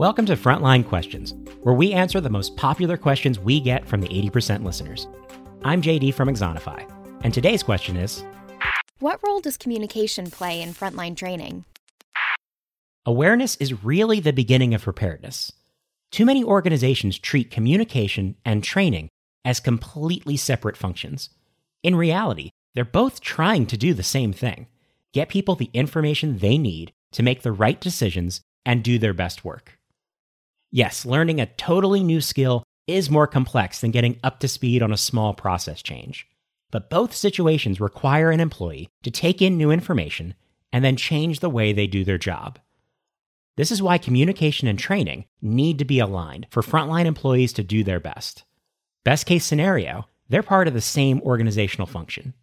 Welcome to Frontline Questions, where we answer the most popular questions we get from the 80% listeners. I'm JD from Axonify, and today's question is What role does communication play in frontline training? Awareness is really the beginning of preparedness. Too many organizations treat communication and training as completely separate functions. In reality, they're both trying to do the same thing get people the information they need to make the right decisions and do their best work. Yes, learning a totally new skill is more complex than getting up to speed on a small process change. But both situations require an employee to take in new information and then change the way they do their job. This is why communication and training need to be aligned for frontline employees to do their best. Best case scenario, they're part of the same organizational function.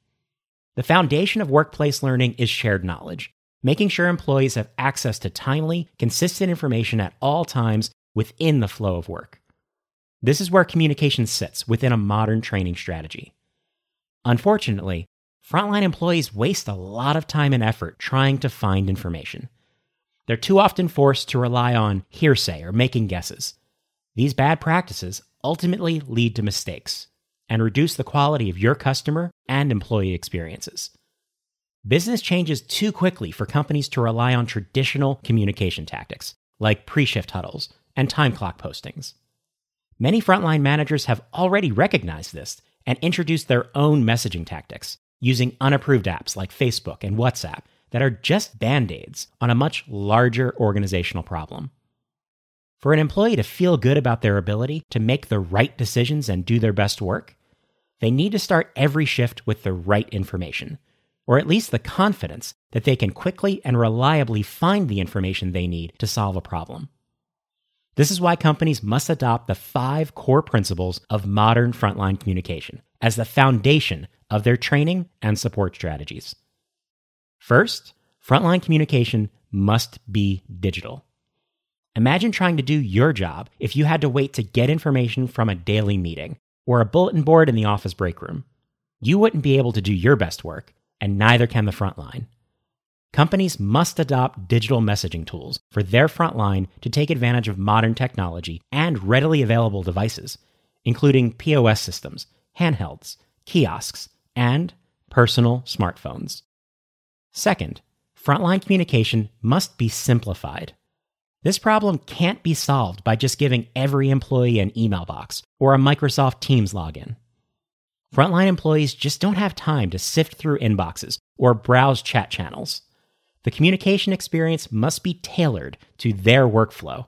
The foundation of workplace learning is shared knowledge, making sure employees have access to timely, consistent information at all times within the flow of work. This is where communication sits within a modern training strategy. Unfortunately, frontline employees waste a lot of time and effort trying to find information. They're too often forced to rely on hearsay or making guesses. These bad practices ultimately lead to mistakes and reduce the quality of your customer and employee experiences. Business changes too quickly for companies to rely on traditional communication tactics, like pre shift huddles and time clock postings. Many frontline managers have already recognized this and introduced their own messaging tactics using unapproved apps like Facebook and WhatsApp that are just band aids on a much larger organizational problem. For an employee to feel good about their ability to make the right decisions and do their best work, they need to start every shift with the right information, or at least the confidence that they can quickly and reliably find the information they need to solve a problem. This is why companies must adopt the five core principles of modern frontline communication as the foundation of their training and support strategies. First, frontline communication must be digital. Imagine trying to do your job if you had to wait to get information from a daily meeting or a bulletin board in the office break room. You wouldn't be able to do your best work, and neither can the frontline. Companies must adopt digital messaging tools for their frontline to take advantage of modern technology and readily available devices, including POS systems, handhelds, kiosks, and personal smartphones. Second, frontline communication must be simplified. This problem can't be solved by just giving every employee an email box or a Microsoft Teams login. Frontline employees just don't have time to sift through inboxes or browse chat channels. The communication experience must be tailored to their workflow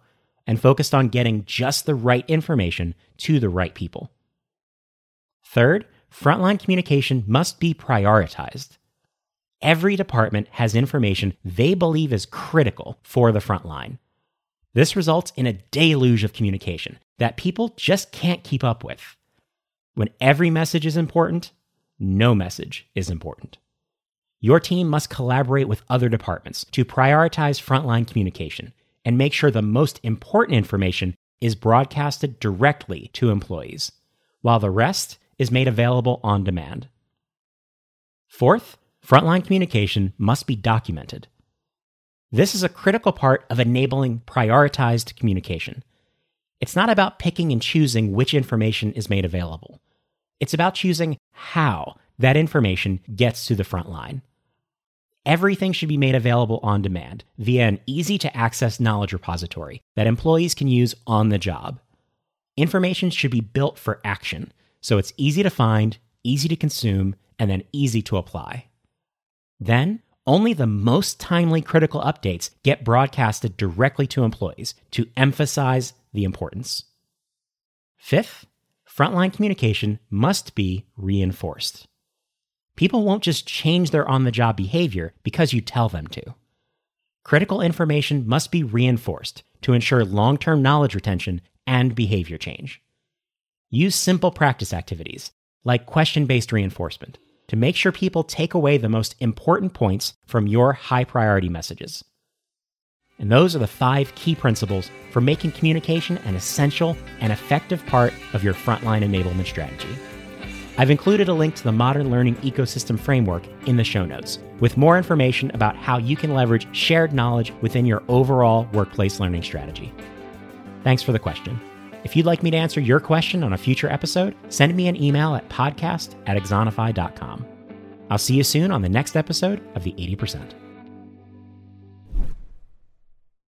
and focused on getting just the right information to the right people. Third, frontline communication must be prioritized. Every department has information they believe is critical for the front line. This results in a deluge of communication that people just can't keep up with. When every message is important, no message is important. Your team must collaborate with other departments to prioritize frontline communication and make sure the most important information is broadcasted directly to employees, while the rest is made available on demand. Fourth, frontline communication must be documented. This is a critical part of enabling prioritized communication. It's not about picking and choosing which information is made available. It's about choosing how that information gets to the front line. Everything should be made available on demand via an easy to access knowledge repository that employees can use on the job. Information should be built for action, so it's easy to find, easy to consume, and then easy to apply. Then, only the most timely critical updates get broadcasted directly to employees to emphasize the importance. Fifth, frontline communication must be reinforced. People won't just change their on the job behavior because you tell them to. Critical information must be reinforced to ensure long term knowledge retention and behavior change. Use simple practice activities, like question based reinforcement, to make sure people take away the most important points from your high priority messages. And those are the five key principles for making communication an essential and effective part of your frontline enablement strategy. I've included a link to the Modern Learning Ecosystem Framework in the show notes, with more information about how you can leverage shared knowledge within your overall workplace learning strategy. Thanks for the question. If you'd like me to answer your question on a future episode, send me an email at podcast at axonify.com. I'll see you soon on the next episode of the 80%.